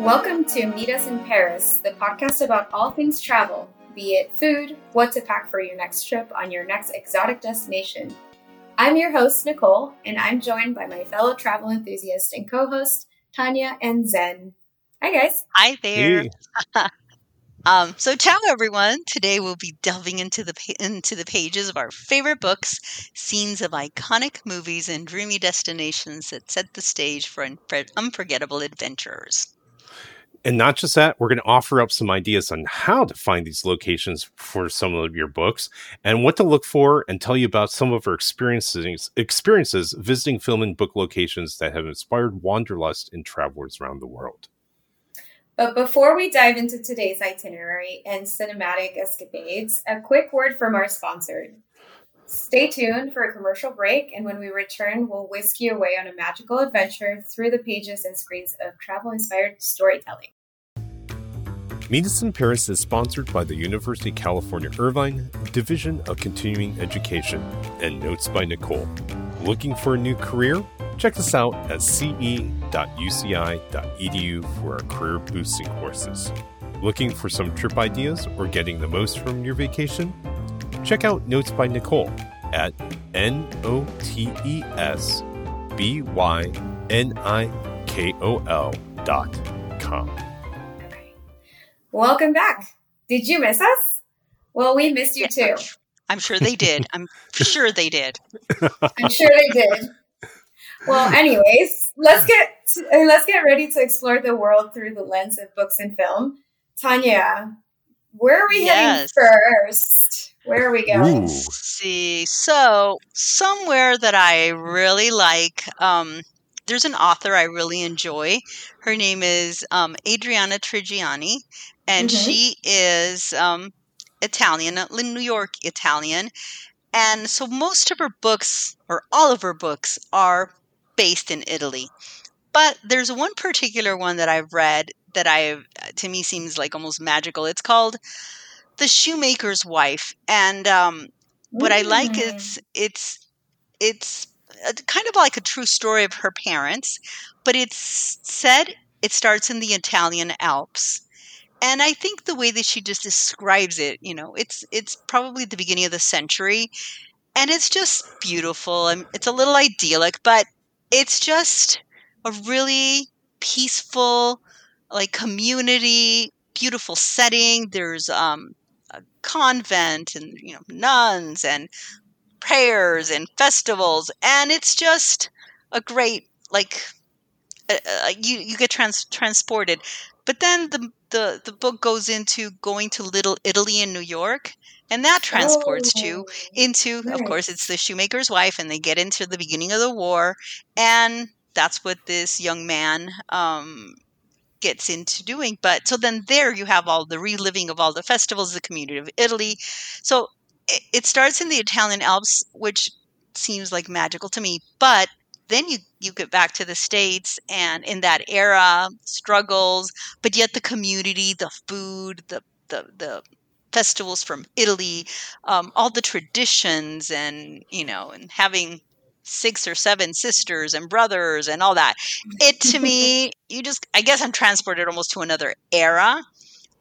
Welcome to Meet Us in Paris, the podcast about all things travel, be it food, what to pack for your next trip on your next exotic destination. I'm your host, Nicole, and I'm joined by my fellow travel enthusiast and co host, Tanya and Zen. Hi, guys. Hi there. Hey. um, so, ciao, everyone. Today we'll be delving into the into the pages of our favorite books, scenes of iconic movies, and dreamy destinations that set the stage for unforgettable adventures. And not just that, we're going to offer up some ideas on how to find these locations for some of your books and what to look for and tell you about some of our experiences experiences visiting film and book locations that have inspired wanderlust in travelers around the world. But before we dive into today's itinerary and cinematic escapades, a quick word from our sponsor. Stay tuned for a commercial break, and when we return, we'll whisk you away on a magical adventure through the pages and screens of travel inspired storytelling. Us in Paris is sponsored by the University of California Irvine Division of Continuing Education and Notes by Nicole. Looking for a new career? Check us out at ce.uci.edu for our career boosting courses. Looking for some trip ideas or getting the most from your vacation? Check out Notes by Nicole at N O T E S B Y N I K O L dot com. Welcome back. Did you miss us? Well, we missed you too. I'm sure they did. I'm sure they did. I'm sure they did. Well, anyways, let's get to, let's get ready to explore the world through the lens of books and film. Tanya, where are we yes. heading first? Where are we going? see. So, somewhere that I really like, um, there's an author I really enjoy. Her name is um, Adriana Trigiani, and mm-hmm. she is um, Italian, New York Italian. And so most of her books, or all of her books, are based in Italy. But there's one particular one that I've read that I to me seems like almost magical. It's called The Shoemaker's Wife, and um, what I like is mm. it's it's kind of like a true story of her parents, but it's said it starts in the Italian Alps. And I think the way that she just describes it, you know, it's it's probably the beginning of the century, and it's just beautiful and it's a little idyllic, but it's just a really peaceful, like community, beautiful setting. There's um, a convent and you know nuns and prayers and festivals, and it's just a great like uh, uh, you you get trans- transported. But then the the the book goes into going to Little Italy in New York, and that transports oh, you into, nice. of course, it's the shoemaker's wife, and they get into the beginning of the war, and that's what this young man um, gets into doing. But so then there you have all the reliving of all the festivals, the community of Italy. So it, it starts in the Italian Alps, which seems like magical to me, but then you you get back to the states and in that era struggles but yet the community the food the the the festivals from italy um, all the traditions and you know and having six or seven sisters and brothers and all that. It to me you just i guess i'm transported almost to another era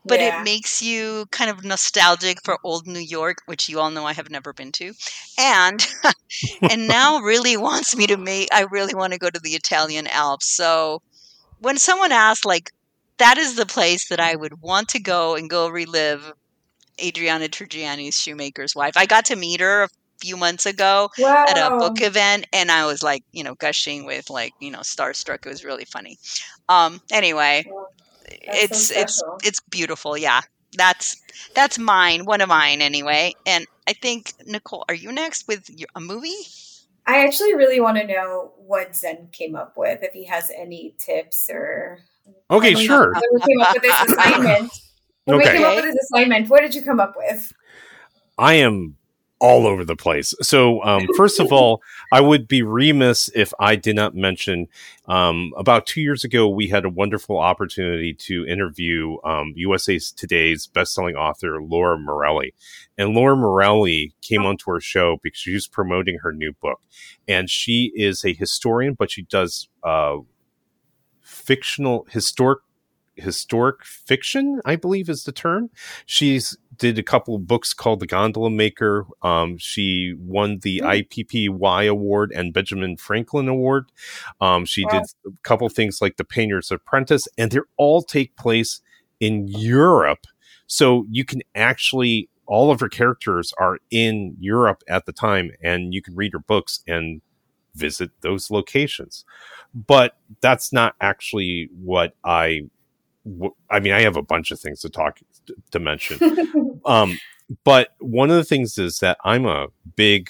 but yeah. it makes you kind of nostalgic for old New York, which you all know I have never been to, and and now really wants me to make. I really want to go to the Italian Alps. So when someone asks, like, that is the place that I would want to go and go relive Adriana Trigiani's Shoemaker's Wife. I got to meet her a few months ago wow. at a book event, and I was like, you know, gushing with like, you know, starstruck. It was really funny. Um, anyway, it's so it's it's beautiful. Yeah, that's that's mine. One of mine anyway. And I think Nicole, are you next with your, a movie? I actually really want to know what Zen came up with. If he has any tips or okay, sure. When we came up with this assignment. When okay. we came up with this assignment, what did you come up with? I am all over the place. So, um, first of all, I would be remiss if I did not mention um, about two years ago, we had a wonderful opportunity to interview um, USA Today's bestselling author, Laura Morelli. And Laura Morelli came onto our show because she was promoting her new book. And she is a historian, but she does uh, fictional, historic historic fiction, I believe is the term. She's did a couple of books called The Gondola Maker. Um, she won the IPPY Award and Benjamin Franklin Award. Um, she wow. did a couple things like The Painter's Apprentice, and they all take place in Europe. So you can actually, all of her characters are in Europe at the time, and you can read her books and visit those locations. But that's not actually what I I mean, I have a bunch of things to talk to mention. um, but one of the things is that I'm a big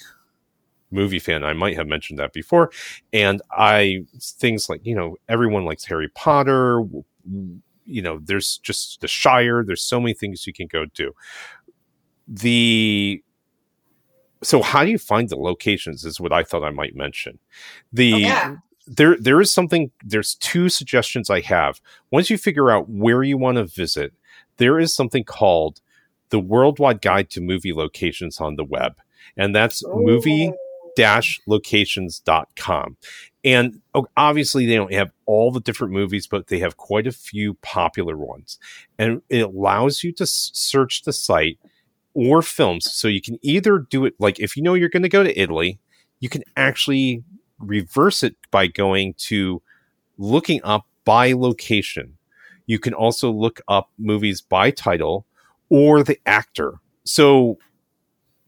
movie fan. I might have mentioned that before, and I things like you know everyone likes Harry Potter. You know, there's just the Shire. There's so many things you can go do. The so how do you find the locations is what I thought I might mention. The oh, yeah there there is something there's two suggestions I have. Once you figure out where you want to visit, there is something called the Worldwide Guide to Movie Locations on the web. And that's movie locations.com. And oh, obviously, they don't have all the different movies, but they have quite a few popular ones. And it allows you to search the site or films. So you can either do it like if you know you're going to go to Italy, you can actually reverse it by going to looking up by location. You can also look up movies by title or the actor. So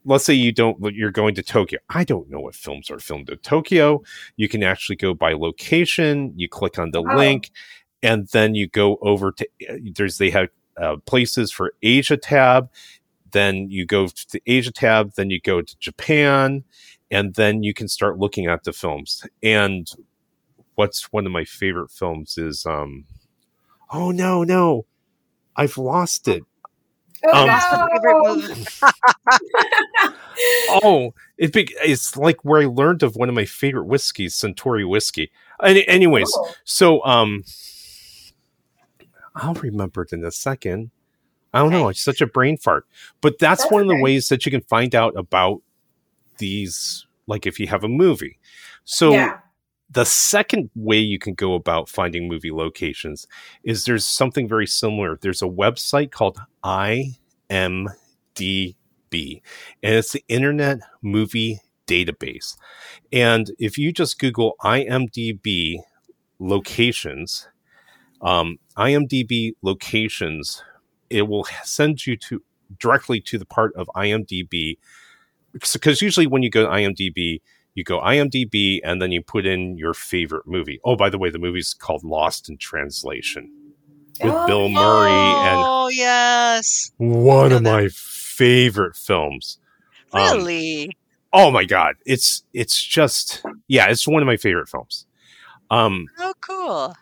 let's say you don't you're going to Tokyo. I don't know what films are filmed in Tokyo. You can actually go by location, you click on the wow. link and then you go over to there's they have uh, places for Asia tab, then you go to the Asia tab, then you go to Japan and then you can start looking at the films. And what's one of my favorite films is um oh no no I've lost it. Oh, um, no. oh it be, it's like where I learned of one of my favorite whiskeys, Suntory whiskey. Any, anyways, oh. so um I'll remember it in a second. I don't okay. know. It's such a brain fart. But that's, that's one of the ways that you can find out about these like if you have a movie. So yeah. the second way you can go about finding movie locations is there's something very similar. There's a website called IMDb, and it's the Internet Movie Database. And if you just Google IMDb locations, um, IMDb locations, it will send you to directly to the part of IMDb because usually when you go to IMDb, you go IMDb and then you put in your favorite movie. Oh, by the way, the movie's called Lost in Translation with oh, Bill Murray and oh yes, one of that. my favorite films. Um, really? Um, oh my god, it's it's just yeah, it's one of my favorite films. Um, oh, cool.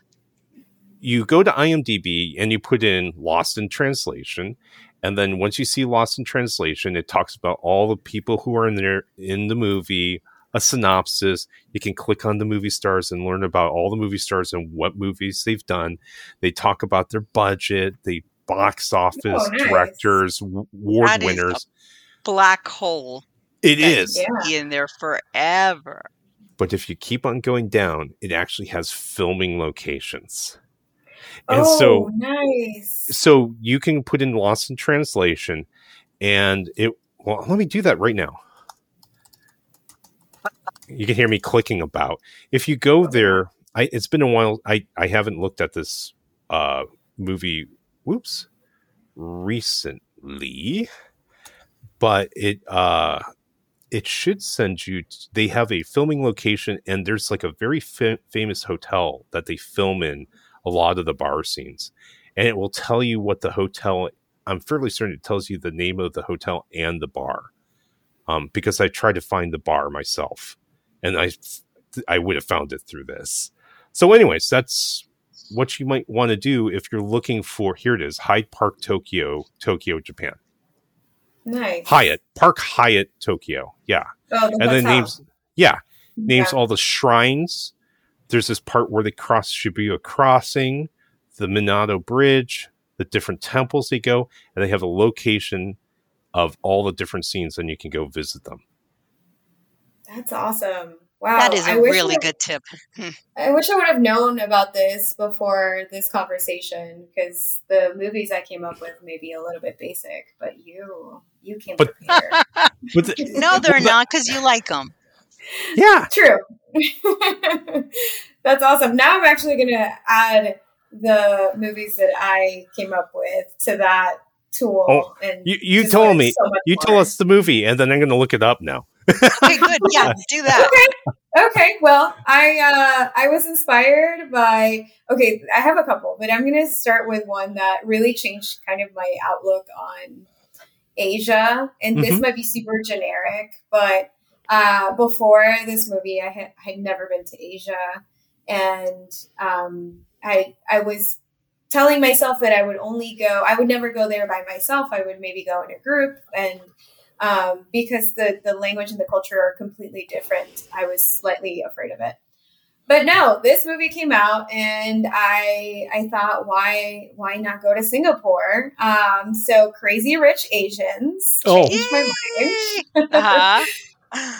You go to IMDb and you put in Lost in Translation, and then once you see Lost in Translation, it talks about all the people who are in there in the movie, a synopsis. You can click on the movie stars and learn about all the movie stars and what movies they've done. They talk about their budget, the box office, oh, nice. directors, award that winners. black hole. It is. Be in there forever. But if you keep on going down, it actually has filming locations. And oh, so nice. So you can put in lost in translation and it well, let me do that right now. You can hear me clicking about. If you go there, I it's been a while. I I haven't looked at this uh movie whoops recently but it uh it should send you t- they have a filming location and there's like a very fa- famous hotel that they film in a lot of the bar scenes. And it will tell you what the hotel, I'm fairly certain it tells you the name of the hotel and the bar. Um, because I tried to find the bar myself and I, I would have found it through this. So, anyways, that's what you might want to do if you're looking for. Here it is, Hyde Park, Tokyo, Tokyo, Japan. Nice. Hyatt Park Hyatt Tokyo. Yeah. Oh, the and then names. Yeah, names yeah. all the shrines there's this part where they cross Shibuya Crossing, the Minato Bridge, the different temples they go, and they have a location of all the different scenes, and you can go visit them. That's awesome. Wow. That is a a really good tip. Hmm. I wish I would have known about this before this conversation because the movies I came up with may be a little bit basic, but you you came but, prepared. but the, no, they're not because you like them. Yeah. True. That's awesome. Now I'm actually going to add the movies that I came up with to that tool. Oh, and you you told me. so You more. tell us the movie, and then I'm going to look it up now. Okay, good. Yeah, do that. Okay. Okay. Well, I uh, I was inspired by. Okay, I have a couple, but I'm going to start with one that really changed kind of my outlook on Asia, and this Mhm. might be super generic, but uh, before this movie, I had had never been to Asia, and um, I I was telling myself that I would only go. I would never go there by myself. I would maybe go in a group, and um, because the the language and the culture are completely different, I was slightly afraid of it. But no, this movie came out, and I I thought, why why not go to Singapore? Um, so Crazy Rich Asians Oh. changed my mind Uh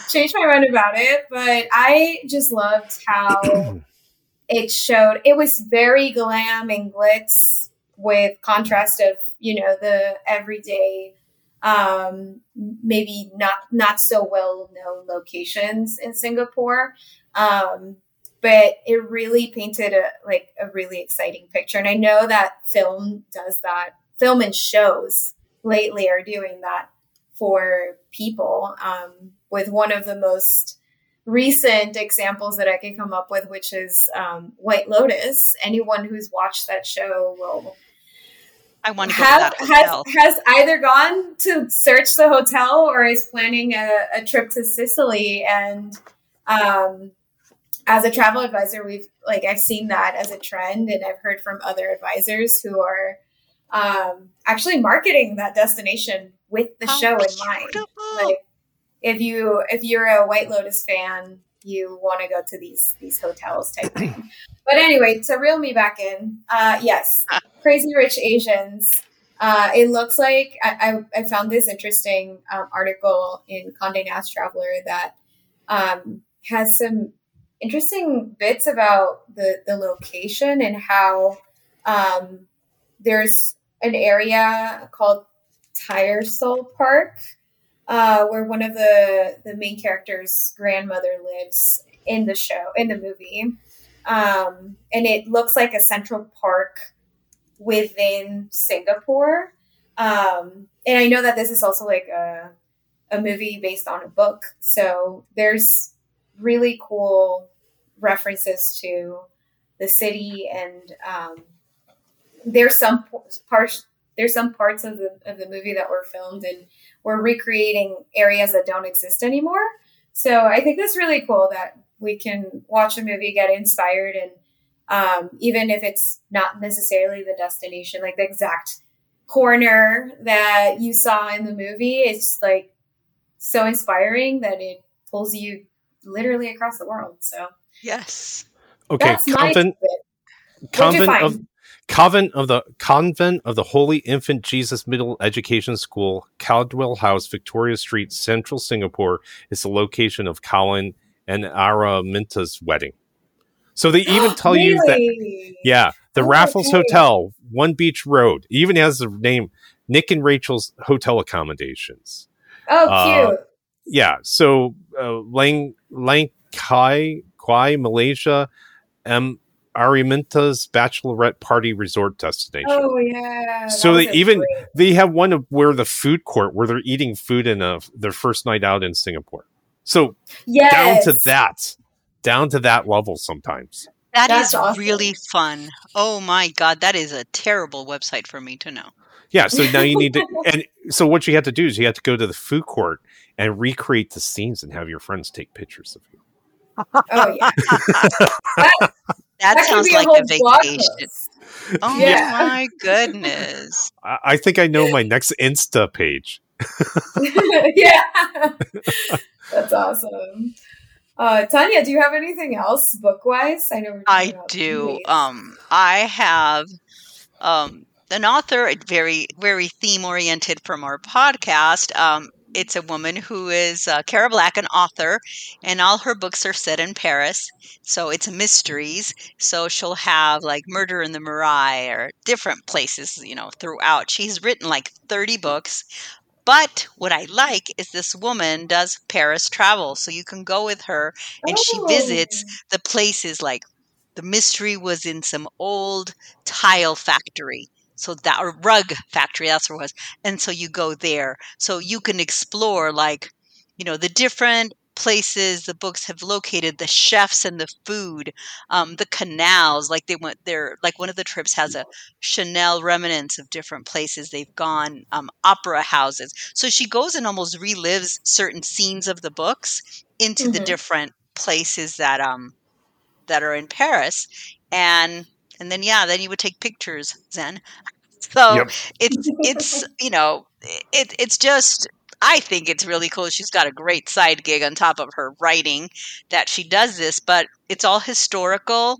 changed my mind about it, but I just loved how it showed. It was very glam and glitz with contrast of you know the everyday, um, maybe not not so well known locations in Singapore. Um, but it really painted a like a really exciting picture, and I know that film does that. Film and shows lately are doing that for people um, with one of the most recent examples that I can come up with, which is um, White Lotus. Anyone who's watched that show will I want to go have, to that hotel. has, has either gone to search the hotel or is planning a, a trip to Sicily. And um, as a travel advisor, we've like I've seen that as a trend, and I've heard from other advisors who are um, actually marketing that destination with the How show in mind like if you if you're a White Lotus fan, you want to go to these these hotels type thing. But anyway, to reel me back in, uh, yes, Crazy Rich Asians. Uh, it looks like I, I, I found this interesting um, article in Condé Nast Traveler that um, has some interesting bits about the the location and how um, there's an area called Tyersall Park uh, where one of the the main characters' grandmother lives in the show in the movie, um, and it looks like a central park within Singapore. Um, and I know that this is also like a a movie based on a book, so there's really cool references to the city and um, there's some parts there's some parts of the of the movie that were filmed and we're recreating areas that don't exist anymore. So I think that's really cool that we can watch a movie, get inspired, and um, even if it's not necessarily the destination, like the exact corner that you saw in the movie, it's like so inspiring that it pulls you literally across the world. So Yes. Okay, that's my convent tidbit. Convent of find? Convent of the convent of the Holy Infant Jesus Middle Education School, Caldwell House, Victoria Street, Central Singapore, is the location of Colin and Araminta's wedding. So they even tell you that yeah, the Oh, Raffles okay. Hotel, One Beach Road, even has the name Nick and Rachel's Hotel Accommodations. Oh, Uh, cute. Yeah, so uh, Lang Langkai, Kwai, Malaysia, M. Araminta's bachelorette party resort destination. oh yeah. so they even- great- They have one of where the food court where they're eating food in a, their first night out in Singapore. So yes. down to that, down to that level sometimes. That That's is awesome. really fun. Oh my god, that is a terrible website for me to know. Yeah, so now you need to, and so what you have to do is you have to go to the food court and recreate the scenes and have your friends take pictures of you. Oh yeah. That, could sounds like whole a vacation. Oh Yeah. my goodness. I, I think I know my next Insta page. yeah. That's awesome. Uh, Tanya, do you have anything else book wise? I know I do. Um, I have um, an author, very very theme oriented from our podcast. Um, it's a woman who is uh, Cara Black, an author, and all her books are set in Paris. So it's mysteries. So she'll have like Murder in the Marais or different places, you know, throughout. She's written like 30 books. But what I like is this woman does Paris travel. So you can go with her and oh. she visits oh. the places like the mystery was in some old tile factory so that or rug factory that's where it was. And so you go there. So you can explore like you know the different places the books have located the chefs and the food um, the canals like they went there like one of the trips has a chanel remnants of different places. They've gone um, opera houses. So she goes and almost relives certain scenes of the books into mm-hmm. the different places that um that are in paris. And and then yeah, then you would take pictures, Zen. So yep. it's it's you know it it's just I think it's really cool. She's got a great side gig on top of her writing that she does this, but it's all historical.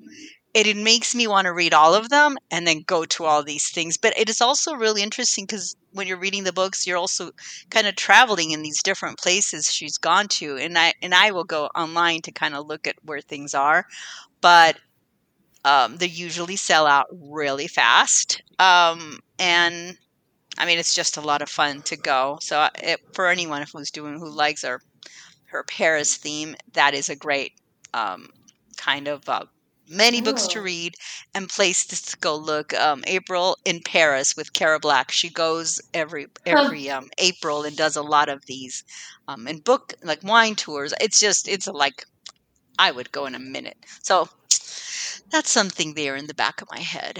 It, it makes me want to read all of them and then go to all these things. But it is also really interesting because when you're reading the books, you're also kind of traveling in these different places she's gone to. And I and I will go online to kind of look at where things are. But um, they usually sell out really fast. Um, and I mean, it's just a lot of fun to go. So uh, it, for anyone who's doing who likes her her Paris theme, that is a great um, kind of uh, many books to oh. read and places to go look. Um, April in Paris with Cara Black. She goes every every um, April and does a lot of these um, and book like wine tours. It's just it's like I would go in a minute. So that's something there in the back of my head.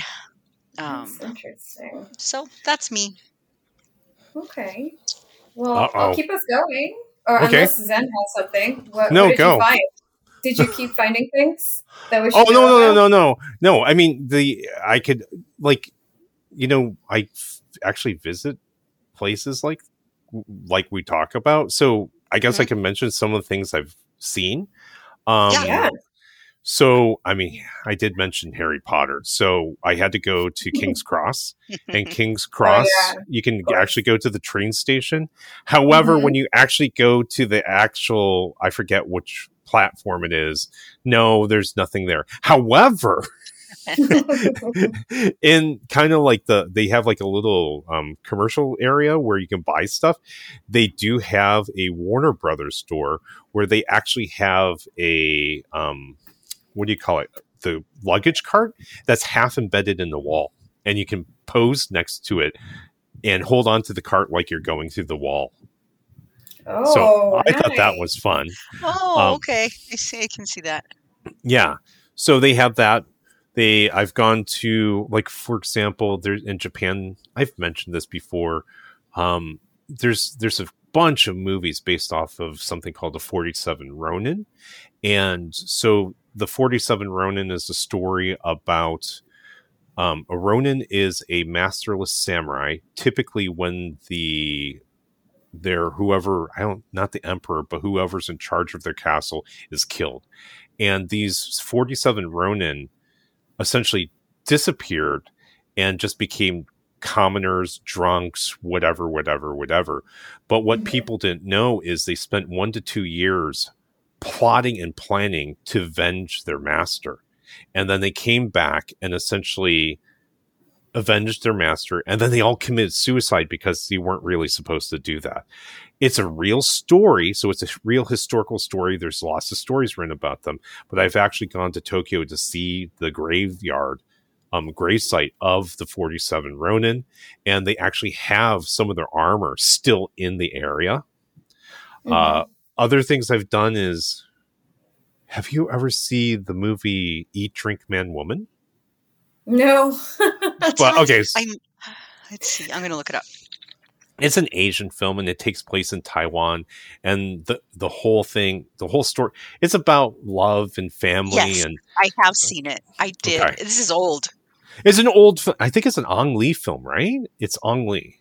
Um, that's interesting. So that's me. Okay. Well, Uh-oh. I'll keep us going. Or okay. unless Zen has something. What, no, what did go. You find? Did you keep finding things that we Oh no no no no no no! I mean the I could like you know I actually visit places like like we talk about. So I guess mm-hmm. I can mention some of the things I've seen. Um, yeah. So, I mean, I did mention Harry Potter. So I had to go to King's Cross. and King's Cross, oh, yeah. you can actually go to the train station. However, mm-hmm. when you actually go to the actual, I forget which platform it is, no, there's nothing there. However, in kind of like the they have like a little um, commercial area where you can buy stuff they do have a warner brothers store where they actually have a um, what do you call it? The luggage cart that's half embedded in the wall, and you can pose next to it and hold on to the cart like you're going through the wall. Oh, so I nice. thought that was fun. Oh, um, okay. I see. I can see that. Yeah. So they have that. They I've gone to like for example, there's in Japan. I've mentioned this before. Um, there's there's a bunch of movies based off of something called the 47 Ronin. And so the 47 Ronin is a story about um, a Ronin is a masterless samurai. Typically, when the their whoever I don't not the emperor, but whoever's in charge of their castle is killed, and these 47 Ronin essentially disappeared and just became commoners, drunks, whatever, whatever, whatever. But what mm-hmm. people didn't know is they spent one to two years plotting and planning to avenge their master. And then they came back and essentially avenged their master. And then they all committed suicide because they weren't really supposed to do that. It's a real story. So it's a real historical story. There's lots of stories written about them. But I've actually gone to Tokyo to see the graveyard um, gravesite of the 47 Ronin, and they actually have some of their armor still in the area. Mm-hmm. Uh, other things I've done is have you ever seen the movie Eat, Drink, Man, Woman? No. well, okay. I'm, let's see. I'm going to look it up. It's an Asian film and it takes place in Taiwan. And the, the whole thing, the whole story, it's about love and family. Yes, and I have seen it. I did. Okay. This is old. It's an old, I think it's an Ang Lee film, right? It's Ang Lee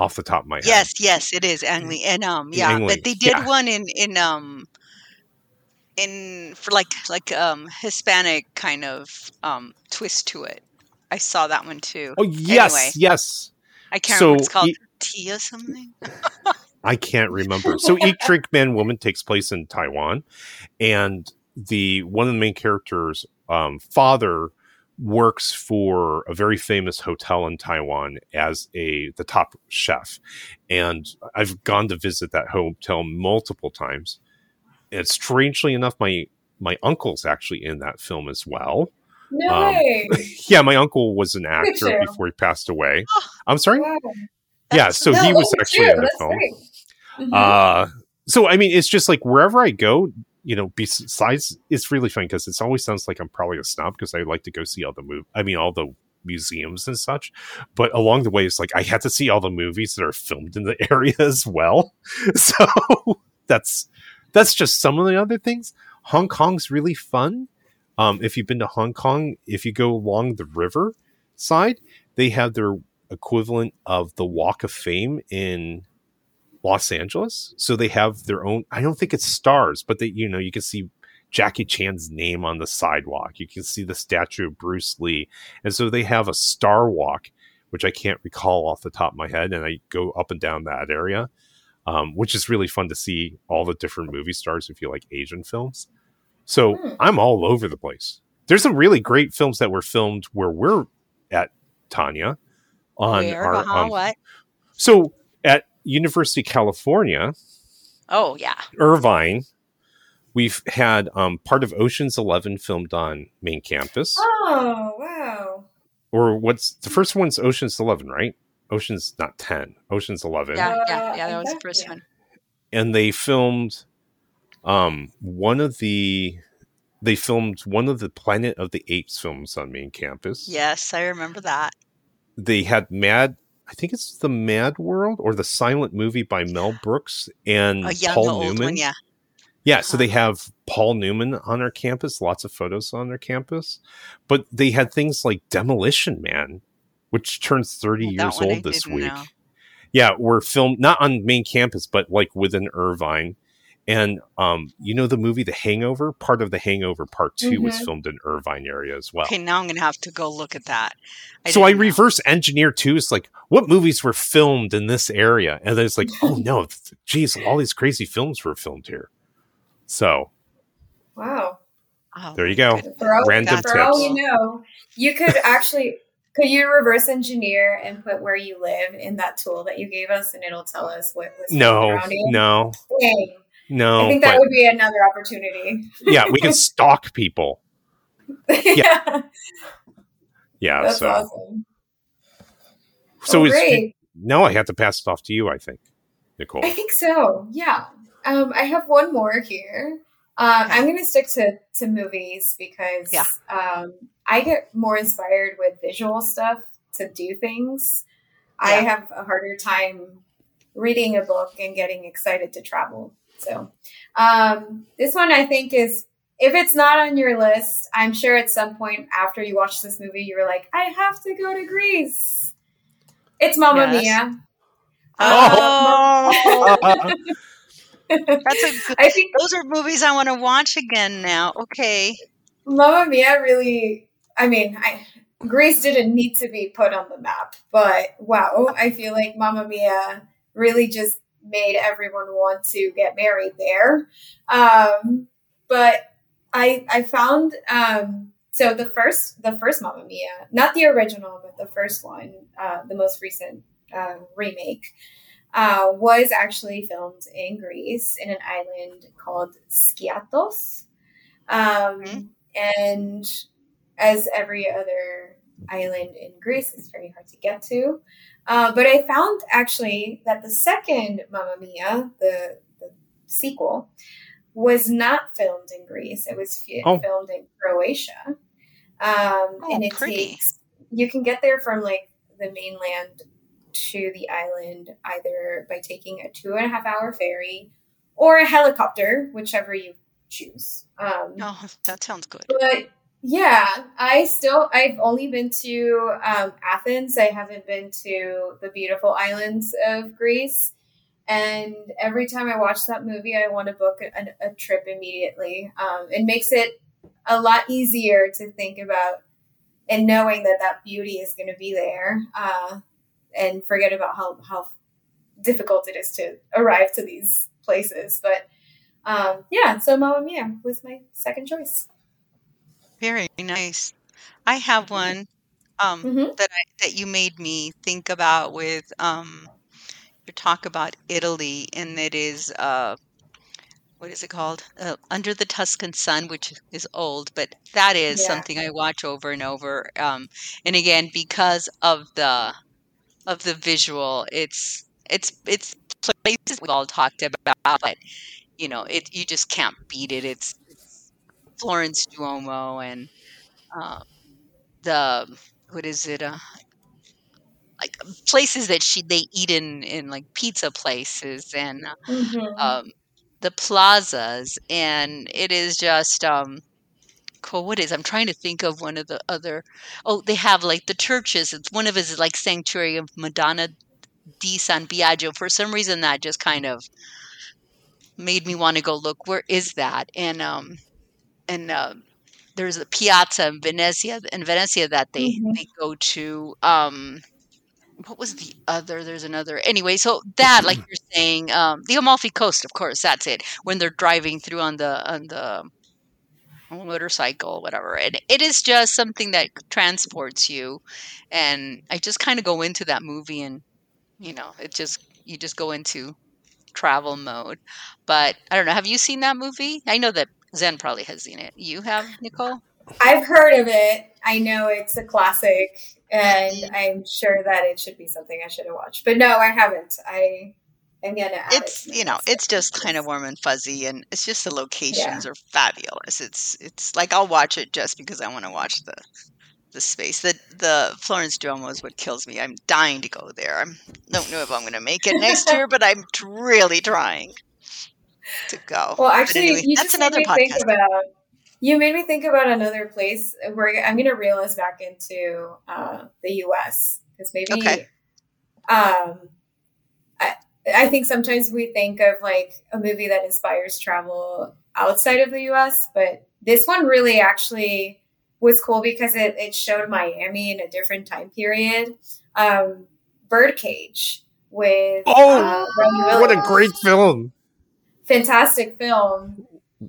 off the top of my head. Yes, yes, it is Ang Lee, and um, yeah, but they did yeah. one in in um in for like like um Hispanic kind of um twist to it. I saw that one too. Oh yes, anyway, yes. I can't so remember it's called. Tea or something. I can't remember. So Eat Drink Man Woman takes place in Taiwan, and the one of the main characters' um, father works for a very famous hotel in Taiwan as a the top chef, and I've gone to visit that hotel multiple times. And strangely enough, my my uncle's actually in that film as well. No Um, way. Yeah, my uncle was an actor before he passed away. I'm sorry. Wow. Yeah, so No, he was actually you. in the That's film. Mhm. Uh, so I mean, it's just like wherever I go, you know. Besides, it's really funny because it always sounds like I'm probably a snob because I like to go see all the move. I mean, all the museums and such. But along the way, it's like I had to see all the movies that are filmed in the area as well. So that's that's just some of the other things. Hong Kong's really fun. Um, if you've been to Hong Kong, if you go along the river side, they have their equivalent of the Walk of Fame in Los Angeles. So they have their own. I don't think it's stars, but they, you know, you can see Jackie Chan's name on the sidewalk. You can see the statue of Bruce Lee, and so they have a star walk, which I can't recall off the top of my head. And I go up and down that area, um, which is really fun to see all the different movie stars if you like Asian films. So Hmm. I'm all over the place. There's some really great films that were filmed where we're at Tanya on Where? our Uh-huh, um, what? so University of California, Oh yeah. Irvine, we've had um, part of Ocean's Eleven filmed on main campus. Oh wow. Or what's the first one's Ocean's Eleven, right? Ocean's not ten. Ocean's Eleven. Yeah, yeah, Uh, yeah. That was the first one. And they filmed um one of the they filmed one of the Planet of the Apes films on main campus. Yes, I remember that. They had Mad I think it's the Mad World or the silent movie by Mel Brooks and young Paul old Newman. one, yeah. Yeah, so they Uh-huh. have Paul Newman on our campus, lots of photos on their campus. But they had things like Demolition Man, which turns 30 Well, years one I old this week. know. Yeah, were filmed not on main campus, but like within Irvine. And um, you know the movie The Hangover? Part of The Hangover Part 2 was Mhm. filmed in Irvine area as well. Okay, now I'm gonna have to go look at that. so I didn't know. reverse engineer too. It's like, what movies were filmed in this area? And then it's like, oh no, geez, all these crazy films were filmed here. So Wow. Oh, there you go. goodness. For all, Random for all tips. you know, you could actually could you reverse engineer and put where you live in that tool that you gave us, and it'll tell us what was No, no, Dang. No. I think that but would be another opportunity. yeah, we can stalk people. yeah, Yeah. that's so awesome. so is great. no, I have to pass it off to you. I think, Nicole. I think so. Yeah. Um, I have one more here. Uh, Okay. I'm going to stick to to movies because Yeah. um, I get more inspired with visual stuff to do things. I have a harder time reading a book and getting excited to travel. So um, this one I think is if it's not on your list, I'm sure at some point after you watch this movie, you were like, I have to go to Greece. It's Mamma Yes. Mia. Oh, Uh, that's a good. I think Those are movies I want to watch again now. Okay. Mamma Mia really, I mean, I, Greece didn't need to be put on the map, but wow, I feel like Mamma Mia really just made everyone want to get married there. Um, but I, I found, um, so the first, the first Mamma Mia, not the original, but the first one, uh, the most recent uh, remake, uh, was actually filmed in Greece in an island called Skiathos. Um, Mhm. And as every other island in Greece, it's very hard to get to. Uh, but I found actually that the second Mamma Mia, the, the sequel, was not filmed in Greece. It was fi- Oh. filmed in Croatia. Um, Oh, and it pretty. takes, you can get there from like the mainland to the island either by taking a two and a half hour ferry or a helicopter, whichever you choose. Um, Oh, that sounds good. but yeah, I still I've only been to um, Athens. I haven't been to the beautiful islands of Greece. And every time I watch that movie, I want to book a, a trip immediately. Um, it makes it a lot easier to think about and knowing that that beauty is going to be there, uh, and forget about how how difficult it is to arrive to these places. But um, yeah, so Mamma Mia was my second choice. Very nice. I have one um, Mhm. that I, that you made me think about with um, your talk about Italy, and it is uh, what is it called? Uh, Under the Tuscan Sun, which is old, but that is Yeah. something I watch over and over. Um, and again, because of the of the visual, it's it's it's places we've all talked about, but you know, it you just can't beat it. It's Florence Duomo and uh, the what is it? Uh, like places that she they eat in in like pizza places and uh, Mhm. um, the plazas, and it is just um, cool. What is? I'm trying to think of one of the other. Oh, they have like the churches. It's one of is like Sanctuary of Madonna di San Biagio. For some reason, that just kind of made me want to go look. Where is that? And um, and uh, there's a piazza in Venezia in Venezia that they Mhm. they go to. Um, what was the other? There's another. Anyway, so that, like you're saying, um, the Amalfi Coast, of course, that's it. When they're driving through on the on the motorcycle, whatever, and it is just something that transports you. And I just kind of go into that movie, and you know, it just you just go into travel mode. But I don't know. Have you seen that movie? I know that Zen probably has seen it. You have, Nicole? I've heard of it. I know it's a classic, and I'm sure that it should be something I should have watched. But no, I haven't. I am gonna. Add it it's you know it's just kind of warm and fuzzy and it's just the locations are fabulous it's it's like i'll watch it just because i want to watch the the space the the florence duomo is what kills me i'm dying to go there i don't know if i'm going to make it next year but i'm really trying to go Well, actually, anyway, you that's just made another me think podcast about. You made me think about another place where I'm going to reel us back into uh, the U.S. because maybe, Okay. um, I I think sometimes we think of like a movie that inspires travel outside of the U.S., but this one really actually was cool because it it showed Miami in a different time period. Um, Birdcage with Oh, uh, what a great film! Fantastic film.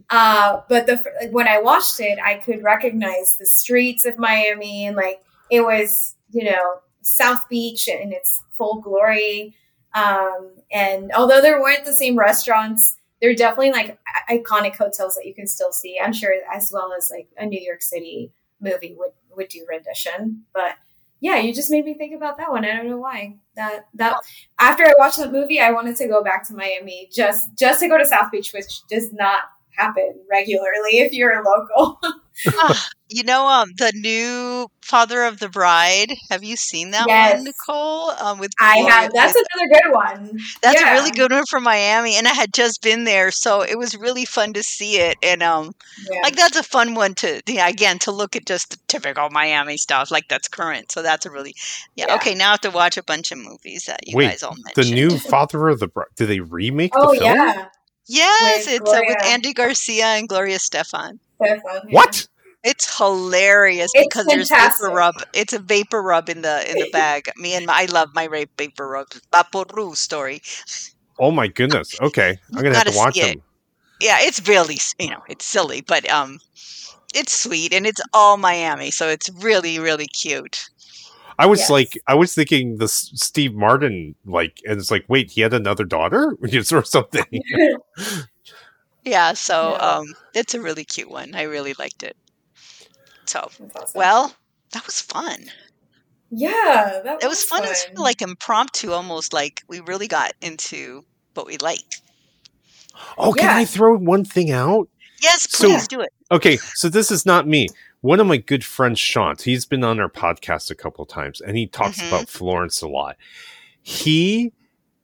Uh, but the when I watched it, I could recognize the streets of Miami and like it was, you know, South Beach in its full glory. Um, and although there weren't the same restaurants, there are definitely like iconic hotels that you can still see. I'm sure, as well as like a New York City movie would would do rendition. But yeah, you just made me think about that one. I don't know why. That that after I watched that movie, I wanted to go back to Miami just just to go to South Beach, which does not happen regularly if you're a local. Ah, you know um the new father of the bride have you seen that Yes. one nicole um with I Gloria- have that's another good one. That's Yeah. a really good one from Miami, and I had just been there, so it was really fun to see it. And um, Yeah. like that's a fun one to yeah, again to look at just the typical Miami stuff, like that's current. So that's a really yeah. Yeah. Okay, now I have to watch a bunch of movies that you Wait, guys all The new Father of the Bride. Did they remake oh the film? yeah, yes, with it's uh, with Andy Garcia and Gloria Estefan. Estefan, yeah. What? It's hilarious It's because there's vapor rub. It's a vapor rub in the in the bag. Me and my, I love my rape vapor rub. Vaporu story. Oh my goodness. Okay, I'm gonna have gotta watch see it. them. yeah, it's really you know it's silly, but um, it's sweet and it's all Miami, so it's really really cute. I was Yes. like, I was thinking the S- Steve Martin, like, and it's like, wait, he had another daughter, or something. Yeah, so Yeah. um, it's a really cute one. I really liked it. So awesome. well, that was fun. yeah, that It was fun. It was sort of like impromptu, almost like we really got into what we like. Oh, can I throw one thing out? Yes, So- please do it. Okay, so this is not me. One of my good friends, Shant, he's been on our podcast a couple times, and he talks Mhm. about Florence a lot. He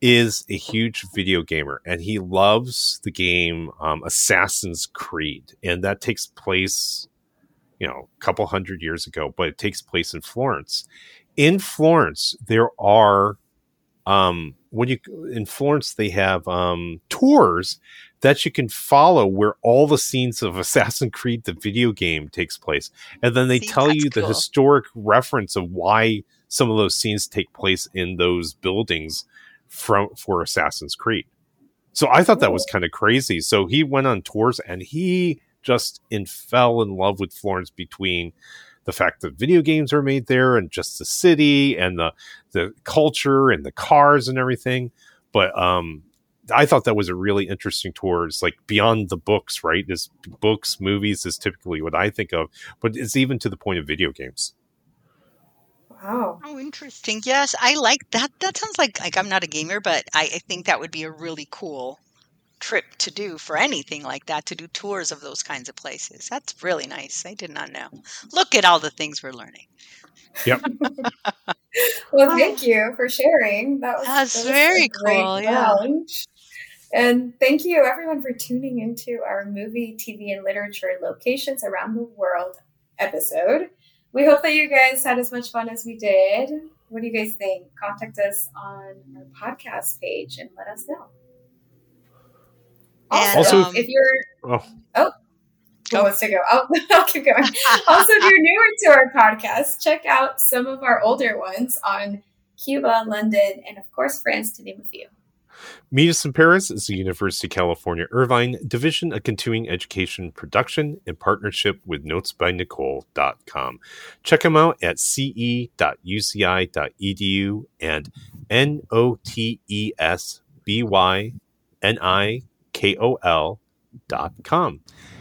is a huge video gamer, and he loves the game um, Assassin's Creed, and that takes place, you know, a couple hundred years ago, but it takes place in Florence. In Florence, there are um when you in Florence they have um tours that you can follow where all the scenes of Assassin's Creed, the video game, takes place. And then they See, tell you the cool. historic reference of why some of those scenes take place in those buildings from for Assassin's Creed. So I thought that was kind of crazy. So he went on tours and he just in fell in love with Florence between the fact that video games are made there and just the city and the the culture and the cars and everything. But um I thought that was a really interesting tour. It's like beyond the books, right? This books, movies is typically what I think of, but it's even to the point of video games. Wow. Oh, interesting. Yes, I like that. That sounds like like I'm not a gamer, but I, I think that would be a really cool trip to do for anything like that to do tours of those kinds of places. That's really nice. I did not know. Look at all the things we're learning. Yep. well, thank you for sharing. That was, That's that was very a great cool, yeah. lounge. And thank you, everyone, for tuning into our movie, TV, and literature locations around the world episode. We hope that you guys had as much fun as we did. What do you guys think? Contact us on our podcast page and let us know. And, Also, um, if you're Oh, who wants to go? I'll, I'll keep going. also, if you're newer to our podcast, check out some of our older ones on Cuba, London, and of course France, to name a few. Meet Us in Paris is the University of California Irvine Division of Continuing Education Production in partnership with notesbynicole.com. Check them out at ce.uci.edu and N-O-T-E-S-B-Y-N-I-K-O-L dot com.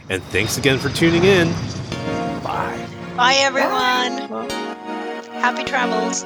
And thanks again for tuning in. Bye. Bye, everyone. Happy travels.